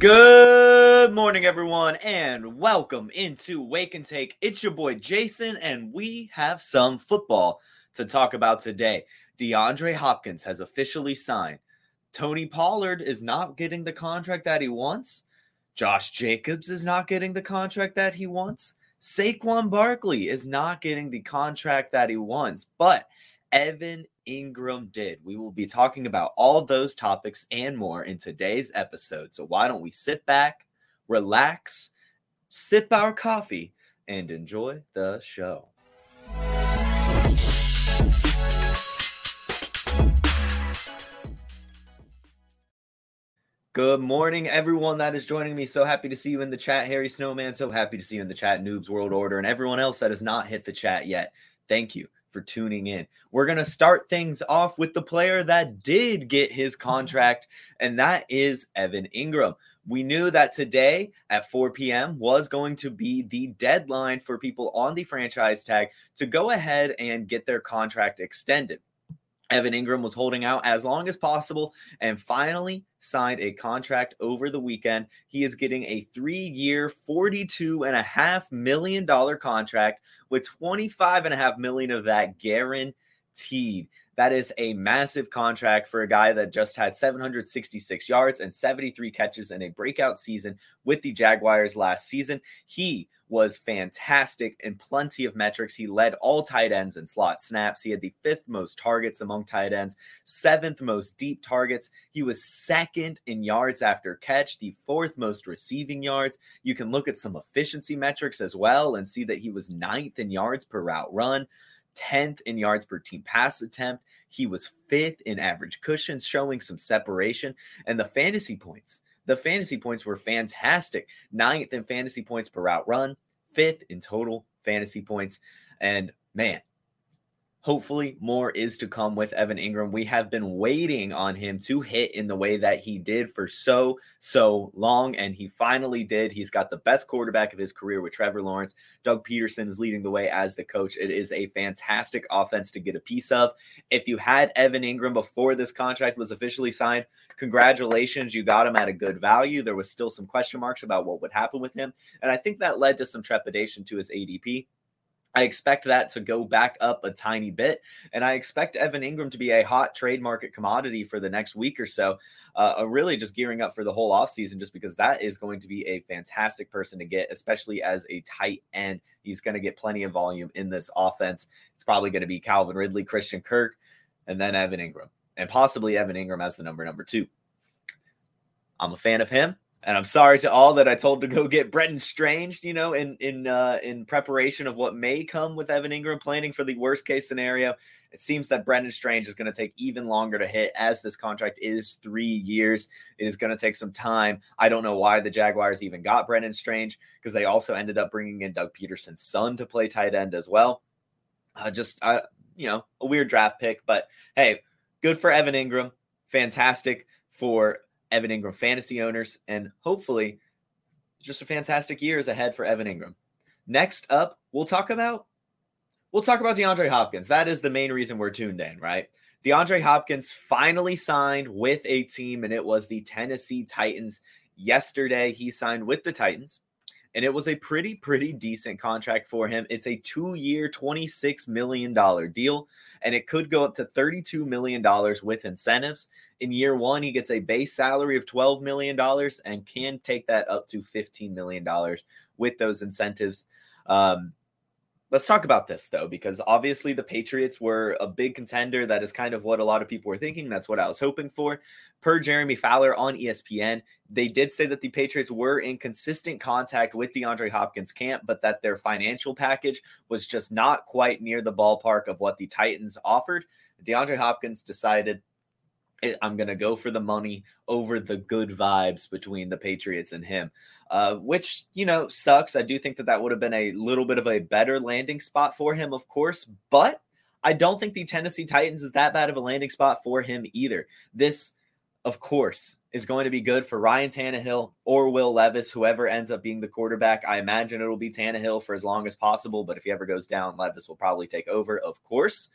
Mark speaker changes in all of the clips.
Speaker 1: Good morning, everyone, and welcome into Wake and Take. It's your boy Jason, and we have some football to talk about today. DeAndre Hopkins has officially signed. Tony Pollard is not getting the contract that he wants. Josh Jacobs is not getting the contract that he wants. Saquon Barkley is not getting the contract that he wants. But Evan Engram did. We will be talking about all those topics and more in today's episode. So why don't we sit back, relax, sip our coffee, and enjoy the show. Good morning, everyone that is joining me. So happy to see you in the chat, Harry Snowman. So happy to see you in the chat, Noobs World Order, and everyone else that has not hit the chat yet. Thank you for tuning in. We're going to start things off with the player that did get his mm-hmm. contract, and that is Evan Engram. We knew that today at 4 p.m. was going to be the deadline for people on the franchise tag to go ahead and get their contract extended. Evan Engram was holding out as long as possible and finally signed a contract over the weekend. He is getting a three year, $42.5 million contract with 25.5 million of that guaranteed. That is a massive contract for a guy that just had 766 yards and 73 catches in a breakout season with the Jaguars last season. He was fantastic in plenty of metrics. He led all tight ends in slot snaps. He had the fifth most targets among tight ends, seventh most deep targets. He was second in yards after catch, the fourth most receiving yards. You can look at some efficiency metrics as well and see that he was ninth in yards per route run. 10th in yards per team pass attempt. He was fifth in average cushions, showing some separation. And the fantasy points the fantasy points were fantastic. Ninth in fantasy points per route run, fifth in total fantasy points. And man, Hopefully, more is to come with Evan Engram. We have been waiting on him to hit in the way that he did for so, so long, and he finally did. He's got the best quarterback of his career with Trevor Lawrence. Doug Pederson is leading the way as the coach. It is a fantastic offense to get a piece of. If you had Evan Engram before this contract was officially signed, congratulations. You got him at a good value. There was still some question marks about what would happen with him, and I think that led to some trepidation to his ADP. I expect that to go back up a tiny bit. And I expect Evan Engram to be a hot trade market commodity for the next week or so. Uh, really just gearing up for the whole offseason, just because that is going to be a fantastic person to get, especially as a tight end. He's going to get plenty of volume in this offense. It's probably going to be Calvin Ridley, Christian Kirk, and then Evan Engram, and possibly Evan Engram as the number number two. I'm a fan of him. And I'm sorry to all that I told to go get Brenton Strange, you know, in in uh, in preparation of what may come with Evan Engram planning for the worst case scenario. It seems that Brenton Strange is going to take even longer to hit as this contract is three years. It is going to take some time. I don't know why the Jaguars even got Brenton Strange because they also ended up bringing in Doug Pederson's son to play tight end as well. Uh, just, uh, you know, a weird draft pick, but hey, good for Evan Engram. Fantastic for Evan Engram fantasy owners, and hopefully just a fantastic year is ahead for Evan Engram. Next up, we'll talk about we'll talk about DeAndre Hopkins. That is the main reason we're tuned in, right? DeAndre Hopkins finally signed with a team, and it was the Tennessee Titans. Yesterday, he signed with the Titans and it was a pretty, pretty decent contract for him. It's a two year, $26 million deal, and it could go up to $32 million with incentives. In year one, he gets a base salary of $12 million and can take that up to $15 million with those incentives. Um, let's talk about this though, because obviously the Patriots were a big contender. That is kind of what a lot of people were thinking. That's what I was hoping for. Per Jeremy Fowler on ESPN, they did say that the Patriots were in consistent contact with DeAndre Hopkins' camp, but that their financial package was just not quite near the ballpark of what the Titans offered. DeAndre Hopkins decided eh, I'm going to go for the money over the good vibes between the Patriots and him, uh, which, you know, sucks. I do think that that would have been a little bit of a better landing spot for him, of course, but I don't think the Tennessee Titans is that bad of a landing spot for him either. This, of course, is going to be good for Ryan Tannehill or Will Levis, whoever ends up being the quarterback. I imagine it'll be Tannehill for as long as possible, but if he ever goes down, Levis will probably take over, of course.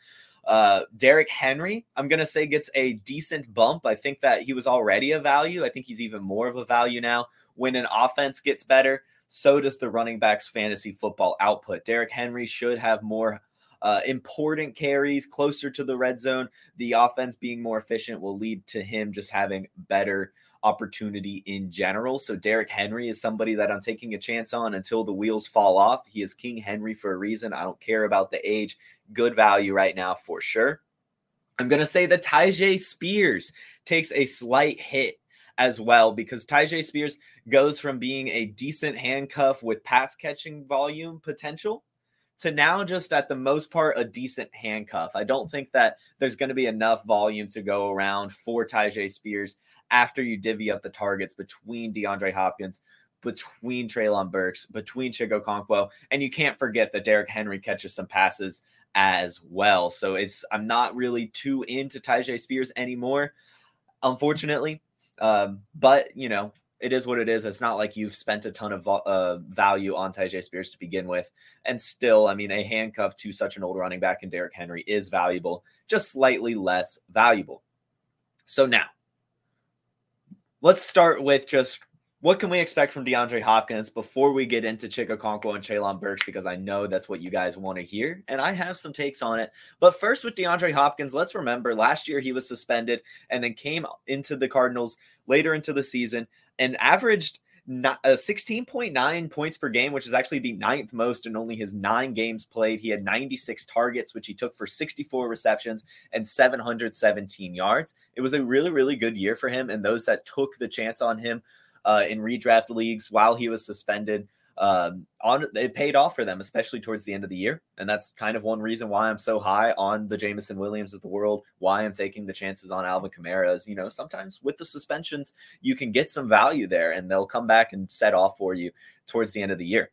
Speaker 1: Uh, Derrick Henry, I'm going to say, gets a decent bump. I think that he was already a value. I think he's even more of a value now. When an offense gets better, so does the running back's fantasy football output. Derrick Henry should have more uh, important carries closer to the red zone. The offense being more efficient will lead to him just having better opportunity in general. So Derrick Henry is somebody that I'm taking a chance on until the wheels fall off. He is King Henry for a reason. I don't care about the age. Good value right now for sure. I'm going to say that Tyjae Spears takes a slight hit as well because Tyjae Spears goes from being a decent handcuff with pass catching volume potential to now just at the most part a decent handcuff. I don't think that there's going to be enough volume to go around for Tyjae Spears after you divvy up the targets between DeAndre Hopkins, between Treylon Burks, between Chig Okonkwo, and you can't forget that Derrick Henry catches some passes as well. So it's I'm not really too into Tyjae Spears anymore, unfortunately. Um, but you know, it is what it is. It's not like you've spent a ton of uh, value on Tyjae Spears to begin with. And still, I mean, a handcuff to such an old running back in Derrick Henry is valuable, just slightly less valuable. So now, let's start with just what can we expect from DeAndre Hopkins before we get into Chig Okonkwo and Treylon Burks? Because I know that's what you guys want to hear, and I have some takes on it. But first, with DeAndre Hopkins, let's remember last year he was suspended and then came into the Cardinals later into the season and averaged uh, 16.9 points per game, which is actually the ninth most in only his nine games played. He had 96 targets, which he took for 64 receptions and 717 yards. It was a really, really good year for him. And those that took the chance on him uh, in redraft leagues while he was suspended um, on it paid off for them, especially towards the end of the year. And that's kind of one reason why I'm so high on the Jameson Williams of the world, why I'm taking the chances on Alvin Kamara is, you know, sometimes with the suspensions, you can get some value there and they'll come back and set off for you towards the end of the year.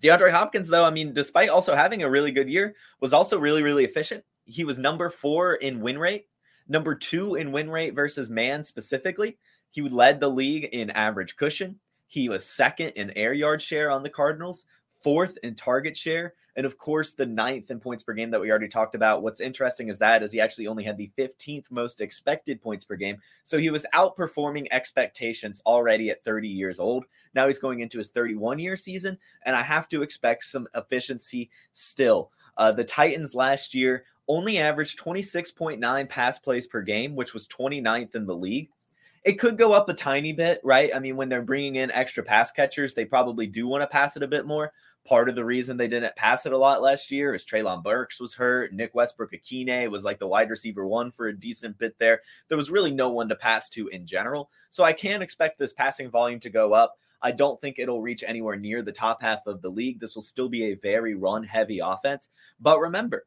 Speaker 1: DeAndre Hopkins, though, I mean, despite also having a really good year, was also really, really efficient. He was number four in win rate, number two in win rate versus man specifically. He led the league in average cushion. He was second in air yard share on the Cardinals, fourth in target share, and of course the ninth in points per game that we already talked about. What's interesting is that is he actually only had the 15th most expected points per game, so he was outperforming expectations already at 30 years old. Now he's going into his 31 year season, and I have to expect some efficiency still. Uh, the Titans last year only averaged 26.9 pass plays per game, which was 29th in the league. It could go up a tiny bit, right? I mean, when they're bringing in extra pass catchers, they probably do want to pass it a bit more. Part of the reason they didn't pass it a lot last year is Treylon Burks was hurt. Nick Westbrook-Ikhine was like the wide receiver one for a decent bit there. There was really no one to pass to in general. So I can expect this passing volume to go up. I don't think it'll reach anywhere near the top half of the league. This will still be a very run heavy offense. But remember,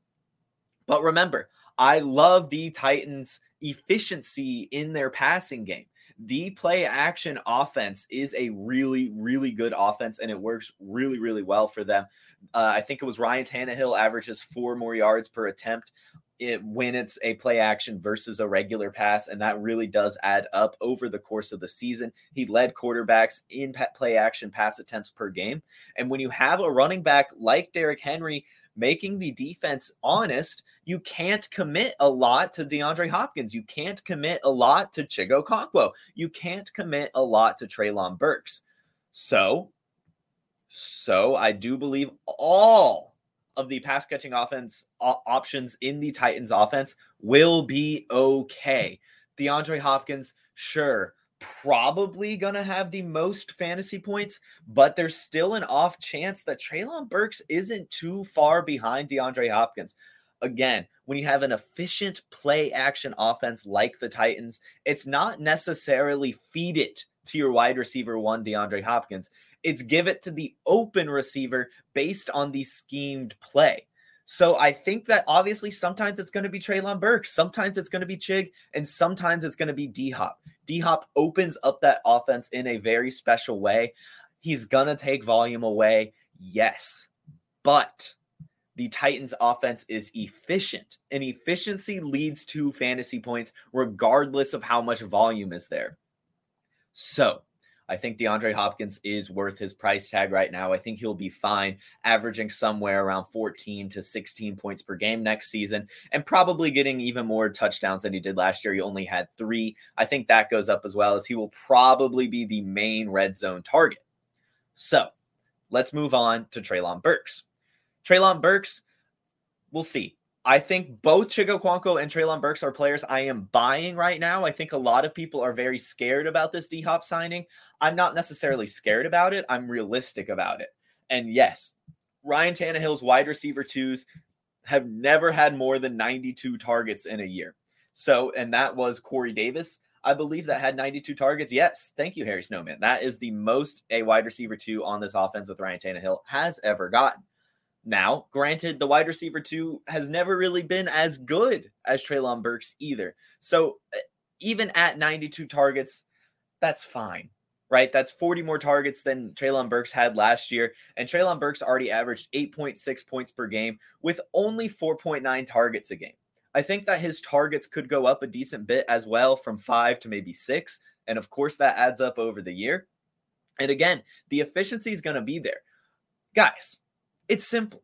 Speaker 1: but remember, I love the Titans' efficiency in their passing game. The play action offense is a really, really good offense, and it works really, really well for them. Uh, I think it was Ryan Tannehill averages four more yards per attempt it, when it's a play action versus a regular pass, and that really does add up over the course of the season. He led quarterbacks in play action pass attempts per game. And when you have a running back like Derrick Henry making the defense honest, you can't commit a lot to DeAndre Hopkins. You can't commit a lot to Chig Okonkwo. You can't commit a lot to Treylon Burks. So, so I do believe all of the pass catching offense options in the Titans offense will be okay. DeAndre Hopkins, sure, probably going to have the most fantasy points, but there's still an off chance that Treylon Burks isn't too far behind DeAndre Hopkins. Again, when you have an efficient play action offense like the Titans, it's not necessarily feed it to your wide receiver one, DeAndre Hopkins. It's give it to the open receiver based on the schemed play. So I think that obviously sometimes it's going to be Treylon Burks, sometimes it's going to be Chig, and sometimes it's going to be D Hop. D Hop opens up that offense in a very special way. He's going to take volume away, yes, but the Titans offense is efficient, and efficiency leads to fantasy points regardless of how much volume is there. So I think DeAndre Hopkins is worth his price tag right now. I think he'll be fine, averaging somewhere around 14 to 16 points per game next season, and probably getting even more touchdowns than he did last year. He only had three. I think that goes up as well, as he will probably be the main red zone target. So let's move on to Treylon Burks. Treylon Burks, we'll see. I think both Chig Okonkwo and Treylon Burks are players I am buying right now. I think a lot of people are very scared about this D Hop signing. I'm not necessarily scared about it. I'm realistic about it. And yes, Ryan Tannehill's wide receiver twos have never had more than 92 targets in a year. So, and that was Corey Davis, I believe, that had 92 targets. Yes, thank you, Harry Snowman. That is the most a wide receiver two on this offense with Ryan Tannehill has ever gotten. Now, granted, the wide receiver two has never really been as good as Treylon Burks either. So uh, even at 92 targets, that's fine, right? That's 40 more targets than Treylon Burks had last year. And Treylon Burks already averaged 8.6 points per game with only 4.9 targets a game. I think that his targets could go up a decent bit as well from five to maybe six. And of course, that adds up over the year. And again, the efficiency is going to be there. Guys, it's simple.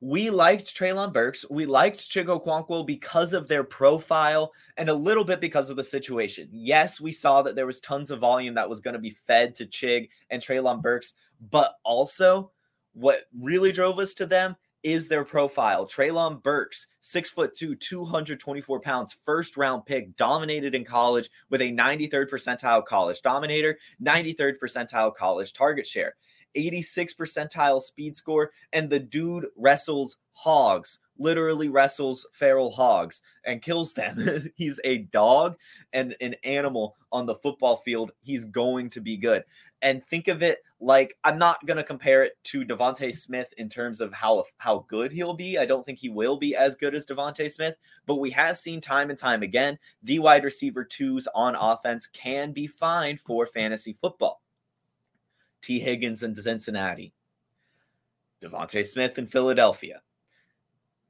Speaker 1: We liked Treylon Burks. We liked Chig Okonkwo because of their profile and a little bit because of the situation. Yes, we saw that there was tons of volume that was going to be fed to Chig and Treylon Burks, but also what really drove us to them is their profile. Treylon Burks, six foot two, 224 pounds, first round pick, dominated in college with a 93rd percentile college dominator, 93rd percentile college target share. 86 percentile speed score, and the dude wrestles hogs, literally wrestles feral hogs and kills them. He's a dog and an animal on the football field. He's going to be good. And think of it like I'm not going to compare it to DeVonta Smith in terms of how how good he'll be. I don't think he will be as good as DeVonta Smith, but we have seen time and time again the wide receiver twos on offense can be fine for fantasy football. Tee Higgins in Cincinnati, DeVonta Smith in Philadelphia.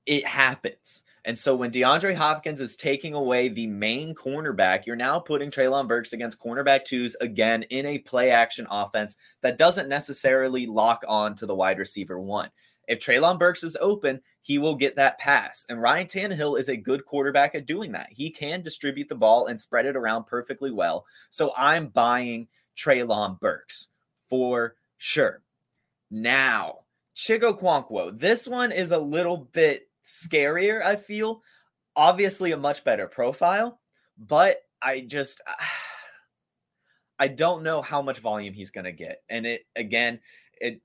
Speaker 1: It happens. And so when DeAndre Hopkins is taking away the main cornerback, you're now putting Treylon Burks against cornerback twos again in a play action offense that doesn't necessarily lock on to the wide receiver one. If Treylon Burks is open, he will get that pass. And Ryan Tannehill is a good quarterback at doing that. He can distribute the ball and spread it around perfectly well. So I'm buying Treylon Burks for sure. Now, Chig Okonkwo. This one is a little bit scarier, I feel. Obviously, a much better profile, but I just. I don't know how much volume he's going to get. And it, again, it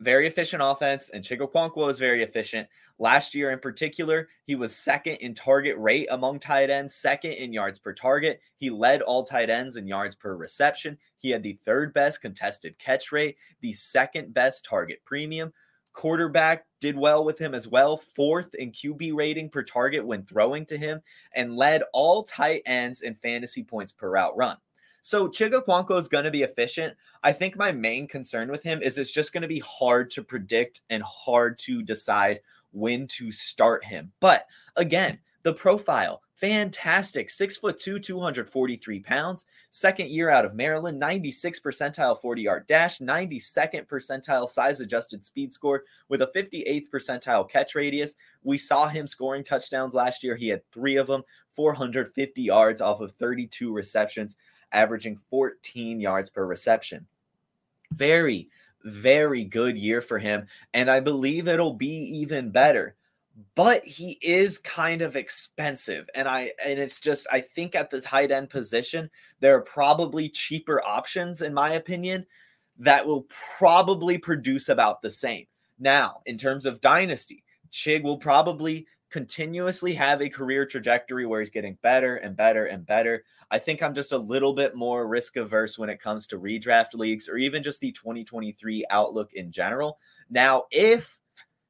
Speaker 1: very efficient offense, and Chig Okonkwo is very efficient. Last year, in particular, he was second in target rate among tight ends, second in yards per target. He led all tight ends in yards per reception. He had the third best contested catch rate, the second best target premium. Quarterback did well with him as well, fourth in QB rating per target when throwing to him, and led all tight ends in fantasy points per route run. So Chig Okonkwo is going to be efficient. I think my main concern with him is it's just going to be hard to predict and hard to decide when to start him. But again, the profile, fantastic. Six foot two, 243 pounds. Second year out of Maryland, 96 percentile 40 yard dash, 92nd percentile size adjusted speed score with a 58th percentile catch radius. We saw him scoring touchdowns last year. He had three of them, 450 yards off of 32 receptions, averaging 14 yards per reception. Very, very good year for him. And I believe it'll be even better. but he is kind of expensive and i and it's just i think at the tight end position there are probably cheaper options in my opinion that will probably produce about the same now in terms of dynasty chig will probably continuously have a career trajectory where he's getting better and better and better i think i'm just a little bit more risk averse when it comes to redraft leagues or even just the 2023 outlook in general now if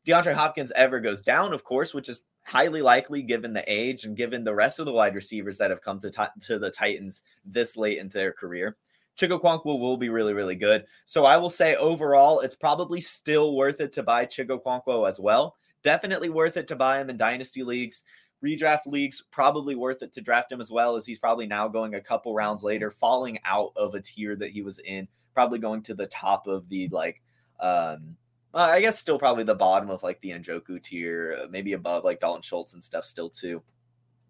Speaker 1: DeAndre Hopkins ever goes down, of course, which is highly likely given the age and given the rest of the wide receivers that have come to, t- to the Titans this late into their career. Chig Okonkwo will be really, really good. So I will say overall, it's probably still worth it to buy Chig Okonkwo as well. Definitely worth it to buy him in dynasty leagues. Redraft leagues, probably worth it to draft him as well, as he's probably now going a couple rounds later, falling out of a tier that he was in, probably going to the top of the like um uh, I guess still probably the bottom of like the Njoku tier, uh, maybe above like Dalton Schultz and stuff still too.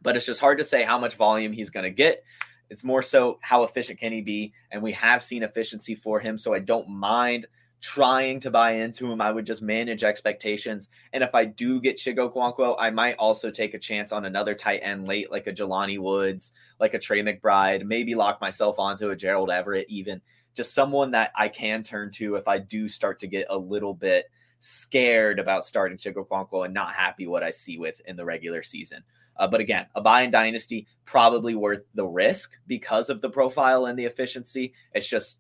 Speaker 1: But it's just hard to say how much volume he's going to get. It's more so how efficient can he be, and we have seen efficiency for him, so I don't mind trying to buy into him. I would just manage expectations, and if I do get Chig Okonkwo, I might also take a chance on another tight end late, like a Jelani Woods, like a Trey McBride, maybe lock myself onto a Gerald Everett even just someone that I can turn to if I do start to get a little bit scared about starting Chig Okonkwo and not happy what I see with in the regular season. Uh, but again, a buy in dynasty probably worth the risk because of the profile and the efficiency. It's just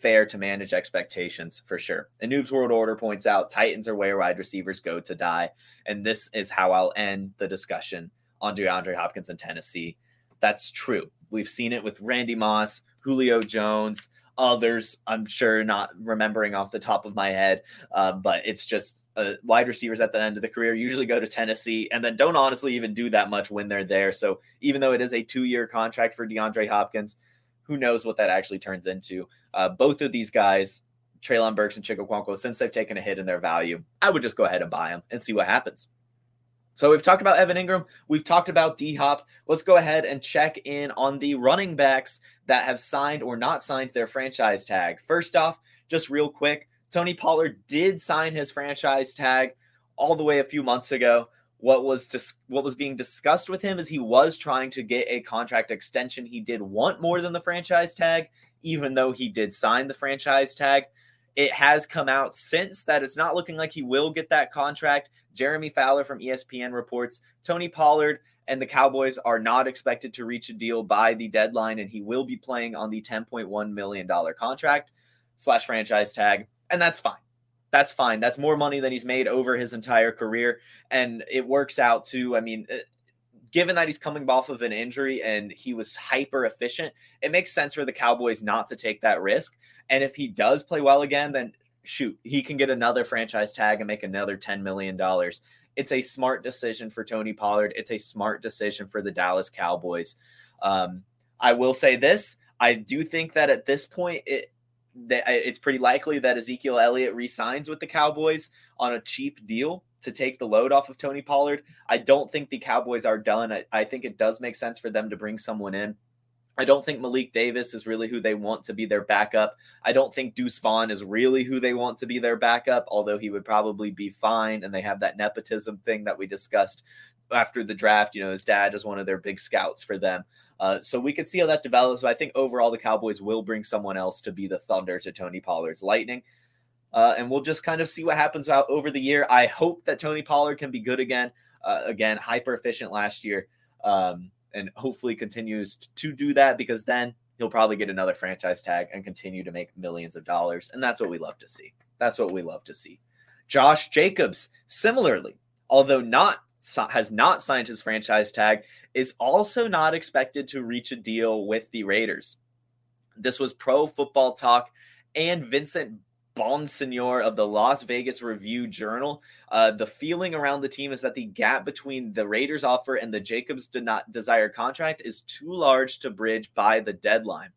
Speaker 1: fair to manage expectations for sure. And Noob's World Order points out Titans are where wide receivers go to die. And this is how I'll end the discussion on DeAndre Hopkins in Tennessee. That's true. We've seen it with Randy Moss, Julio Jones, others I'm sure not remembering off the top of my head, uh, but it's just uh, wide receivers at the end of the career usually go to Tennessee and then don't honestly even do that much when they're there. So even though it is a two year contract for DeAndre Hopkins, who knows what that actually turns into? Uh, both of these guys, Treylon Burks and Chig Okonkwo, since they've taken a hit in their value, I would just go ahead and buy them and see what happens. So we've talked about Evan Engram. We've talked about D Hop. Let's go ahead and check in on the running backs that have signed or not signed their franchise tag. First off, just real quick, Tony Pollard did sign his franchise tag all the way a few months ago. What was dis- what was being discussed with him is he was trying to get a contract extension. He did want more than the franchise tag, even though he did sign the franchise tag. It has come out since that it's not looking like he will get that contract. Jeremy Fowler from ESPN reports Tony Pollard and the Cowboys are not expected to reach a deal by the deadline, and he will be playing on the $10.1 million contract slash franchise tag. And that's fine. That's fine. That's more money than he's made over his entire career. And it works out too. I mean, uh, given that he's coming off of an injury and he was hyper efficient, it makes sense for the Cowboys not to take that risk. And if he does play well again, then shoot, he can get another franchise tag and make another $10 million. It's a smart decision for Tony Pollard. It's a smart decision for the Dallas Cowboys. Um, I will say this I do think that at this point, it, that it's pretty likely that Ezekiel Elliott resigns with the Cowboys on a cheap deal to take the load off of Tony Pollard. I don't think the Cowboys are done. I, I think it does make sense for them to bring someone in I don't think Malik Davis is really who they want to be their backup. I don't think Deuce Vaughn is really who they want to be their backup, although he would probably be fine. And they have that nepotism thing that we discussed after the draft. You know, his dad is one of their big scouts for them. Uh, so we could see how that develops. But I think overall, the Cowboys will bring someone else to be the Thunder to Tony Pollard's Lightning. Uh, and we'll just kind of see what happens out over the year. I hope that Tony Pollard can be good again. Uh, again, hyper efficient last year. Um, and hopefully continues to do that because then he'll probably get another franchise tag and continue to make millions of dollars. And that's what we love to see. That's what we love to see. Josh Jacobs, similarly, although not has not signed his franchise tag, is also not expected to reach a deal with the Raiders. This was Pro Football Talk and Vincent Bonsignore of the Las Vegas Review Journal. Uh, the feeling around the team is that the gap between the Raiders offer and the Jacobs did not desired contract is too large to bridge by the deadline.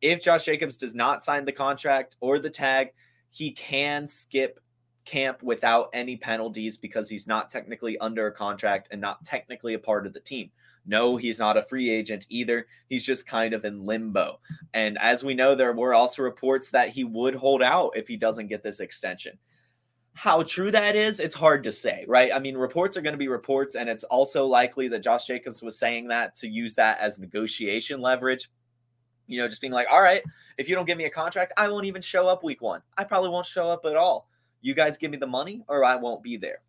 Speaker 1: If Josh Jacobs does not sign the contract or the tag, he can skip camp without any penalties because he's not technically under a contract and not technically a part of the team. No, he's not a free agent either. He's just kind of in limbo. And as we know, there were also reports that he would hold out if he doesn't get this extension. How true that is, it's hard to say, right? I mean, reports are going to be reports, and it's also likely that Josh Jacobs was saying that to use that as negotiation leverage. You know, just being like, all right, if you don't give me a contract, I won't even show up week one. I probably won't show up at all. You guys give me the money, or I won't be there.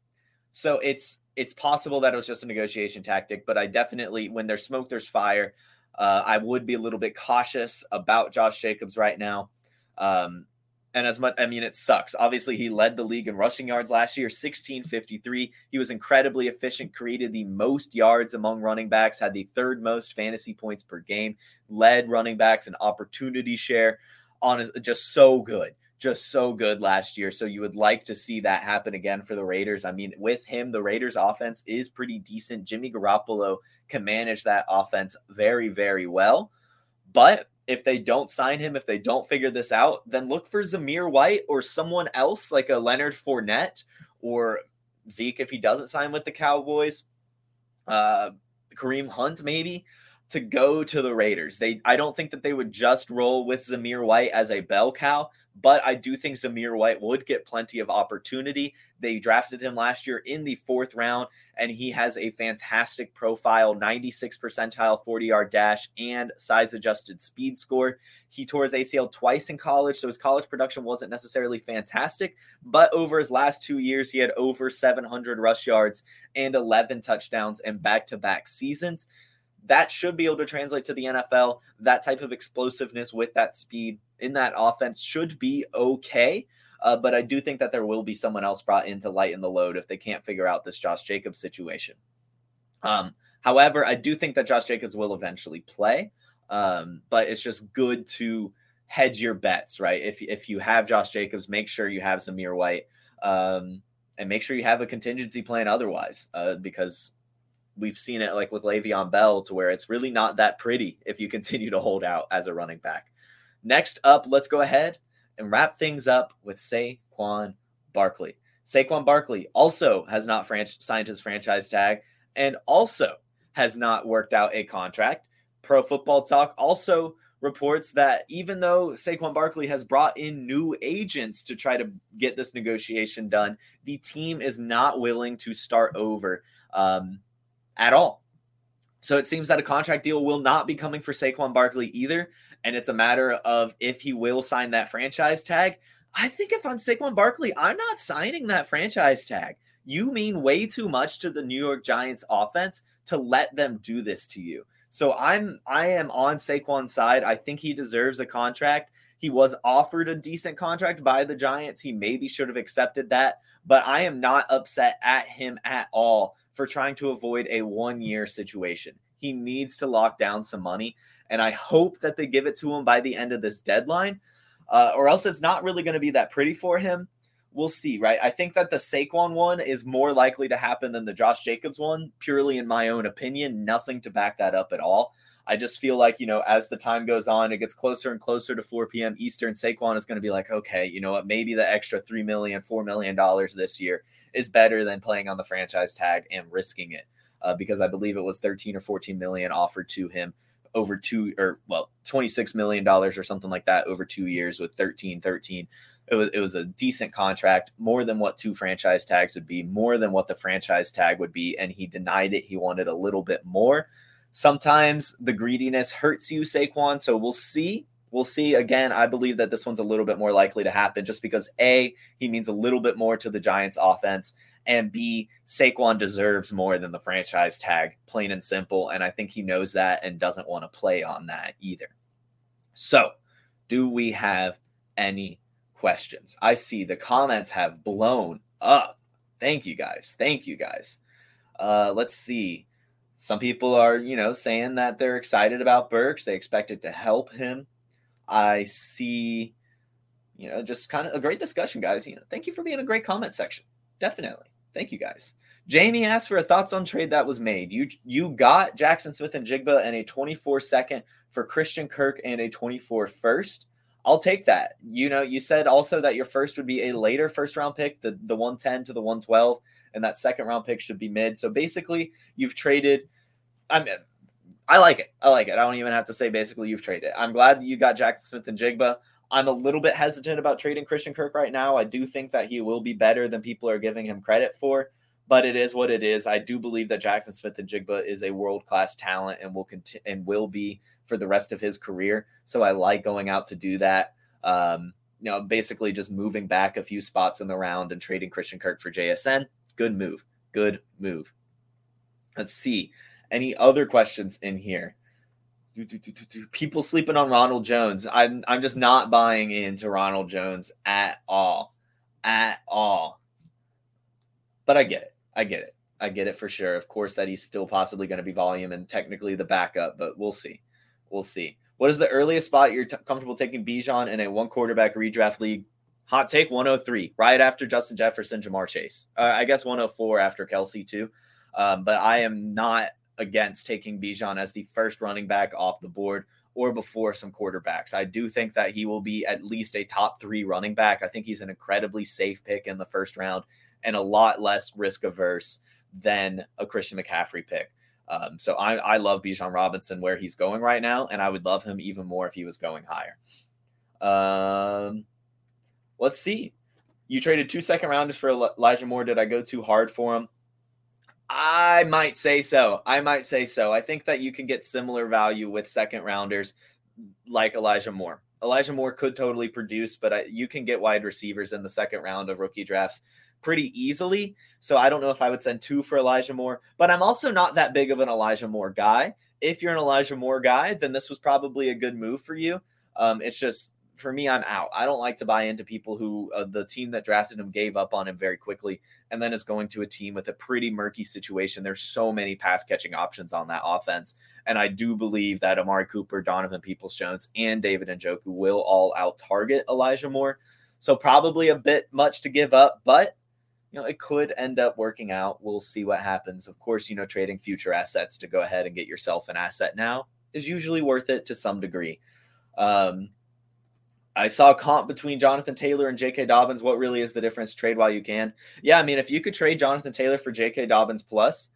Speaker 1: So it's it's possible that it was just a negotiation tactic, but I definitely, when there's smoke, there's fire. Uh, I would be a little bit cautious about Josh Jacobs right now. Um, and as much, I mean, it sucks. Obviously, he led the league in rushing yards last year, 1653. He was incredibly efficient, created the most yards among running backs, had the third most fantasy points per game, led running backs and opportunity share on his, just so good just so good last year. So you would like to see that happen again for the Raiders. I mean, with him, the Raiders offense is pretty decent. Jimmy Garoppolo can manage that offense very, very well. But if they don't sign him, if they don't figure this out, then look for Zamir White or someone else like a Leonard Fournette or Zeke if he doesn't sign with the Cowboys. Uh, Kareem Hunt, maybe to go to the Raiders. They I don't think that they would just roll with Zamir White as a bell cow, but I do think Zamir White would get plenty of opportunity. They drafted him last year in the fourth round, and he has a fantastic profile 96 percentile 40 yard dash and size adjusted speed score. He tore his ACL twice in college, so his college production wasn't necessarily fantastic, but over his last two years, he had over 700 rush yards and 11 touchdowns in back to back seasons that should be able to translate to the NFL. That type of explosiveness with that speed in that offense should be okay. Uh, but I do think that there will be someone else brought in to lighten the load if they can't figure out this Josh Jacobs situation. Um, however, I do think that Josh Jacobs will eventually play. Um, but it's just good to hedge your bets, right? If if you have Josh Jacobs, make sure you have Zamir White, um, and make sure you have a contingency plan otherwise, uh, because we've seen it like with Le'Veon Bell to where it's really not that pretty if you continue to hold out as a running back. Next up, let's go ahead and wrap things up with Saquon Barkley. Saquon Barkley also has not signed his franchise tag and also has not worked out a contract. Pro Football Talk also reports that even though Saquon Barkley has brought in new agents to try to get this negotiation done, the team is not willing to start over. Um, at all. So it seems that a contract deal will not be coming for Saquon Barkley either. And it's a matter of if he will sign that franchise tag. I think if I'm Saquon Barkley, I'm not signing that franchise tag. You mean way too much to the New York Giants offense to let them do this to you. So I'm I am on Saquon's side. I think he deserves a contract. He was offered a decent contract by the Giants. He maybe should have accepted that, but I am not upset at him at all for trying to avoid a one year situation. He needs to lock down some money. And I hope that they give it to him by the end of this deadline, uh, or else it's not really going to be that pretty for him. We'll see, right? I think that the Saquon one is more likely to happen than the Josh Jacobs one, purely in my own opinion. Nothing to back that up at all. I just feel like, you know, as the time goes on, it gets closer and closer to 4 p.m. Eastern. Saquon is going to be like, okay, you know what? Maybe the extra $3 million, $4 million this year is better than playing on the franchise tag and risking it. Uh, because I believe it was 13 or 14 million offered to him over two or well 26 million dollars or something like that over two years with 13 13 it was it was a decent contract more than what two franchise tags would be more than what the franchise tag would be and he denied it he wanted a little bit more Sometimes the greediness hurts you, Saquon. So we'll see. We'll see. Again, I believe that this one's a little bit more likely to happen just because A, he means a little bit more to the Giants offense, and B, Saquon deserves more than the franchise tag, plain and simple. And I think he knows that and doesn't want to play on that either. So, do we have any questions? I see the comments have blown up. Thank you guys. Thank you guys. Uh, let's see. Some people are, you know, saying that they're excited about Burks. They expect it to help him. I see, you know, just kind of a great discussion, guys. You know, thank you for being a great comment section. Definitely. Thank you guys. Jamie asked for a thoughts on trade that was made. You you got Jaxon Smith-Njigba and a 24 second for Christian Kirk and a 24 first. I'll take that. You know, you said also that your first would be a later first round pick, the the 110 to the 112, and that second round pick should be mid. So basically, you've traded I mean, I like it. I like it. I don't even have to say basically you've traded. I'm glad that you got Jaxon Smith-Njigba. I'm a little bit hesitant about trading Christian Kirk right now. I do think that he will be better than people are giving him credit for, but it is what it is. I do believe that Jaxon Smith-Njigba is a world class talent and will continue and will be for the rest of his career. So I like going out to do that. Um, you know, basically just moving back a few spots in the round and trading Christian Kirk for JSN. Good move. Good move. Let's see. Any other questions in here? People sleeping on Ronald Jones. I'm I'm just not buying into Ronald Jones at all. At all. But I get it. I get it. I get it for sure. Of course, that he's still possibly going to be volume and technically the backup, but we'll see. We'll see. What is the earliest spot you're t- comfortable taking Bijan in a one quarterback redraft league? Hot take 103, right after Justin Jefferson, Ja'Marr Chase. Uh, I guess 104 after Kelce, too. Um, but I am not against taking Bijan as the first running back off the board or before some quarterbacks. I do think that he will be at least a top three running back. I think he's an incredibly safe pick in the first round and a lot less risk averse than a Christian McCaffrey pick. Um, so I, I love Bijan Robinson where he's going right now, and I would love him even more if he was going higher. Um, let's see. You traded two second rounders for Elijah Moore. Did I go too hard for him? I might say so. I might say so. I think that you can get similar value with second rounders like Elijah Moore. Elijah Moore could totally produce, but I, you can get wide receivers in the second round of rookie drafts pretty easily. So I don't know if I would send two for Elijah Moore, but I'm also not that big of an Elijah Moore guy. If you're an Elijah Moore guy, then this was probably a good move for you. Um, it's just for me, I'm out. I don't like to buy into people who uh, the team that drafted him gave up on him very quickly and then is going to a team with a pretty murky situation. There's so many pass catching options on that offense. And I do believe that Amari Cooper, Donovan Peoples Jones, and David Njoku will all out target Elijah Moore. So probably a bit much to give up, but you know, it could end up working out. We'll see what happens. Of course, you know, trading future assets to go ahead and get yourself an asset now is usually worth it to some degree. Um, I saw a comp between Jonathan Taylor and J.K. Dobbins. What really is the difference? Trade while you can. Yeah, I mean, if you could trade Jonathan Taylor for J.K. Dobbins plus,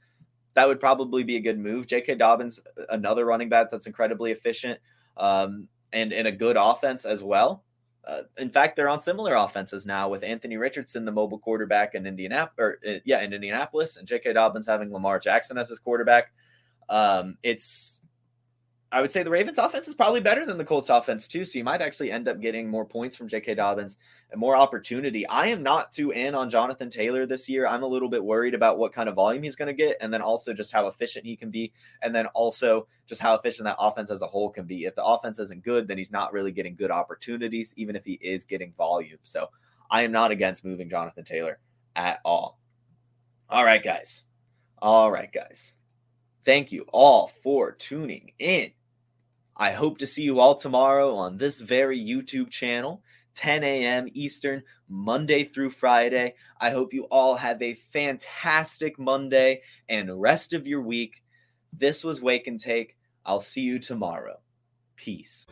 Speaker 1: that would probably be a good move. J.K. Dobbins, another running back that's incredibly efficient um, and in a good offense as well. Uh, in fact, they're on similar offenses now with Anthony Richardson, the mobile quarterback in Indianapolis, or uh, yeah, in Indianapolis, and J.K. Dobbins having Lamar Jackson as his quarterback. Um, it's I would say the Ravens offense is probably better than the Colts offense too. So you might actually end up getting more points from J.K. Dobbins and more opportunity. I am not too in on Jonathan Taylor this year. I'm a little bit worried about what kind of volume he's going to get, and then also just how efficient he can be, and then also just how efficient that offense as a whole can be. If the offense isn't good, then he's not really getting good opportunities, even if he is getting volume. So I am not against moving Jonathan Taylor at all. All right, guys. All right, guys. Thank you all for tuning in. I hope to see you all tomorrow on this very YouTube channel, 10 a.m. Eastern, Monday through Friday. I hope you all have a fantastic Monday and rest of your week. This was Wake and Take. I'll see you tomorrow. Peace.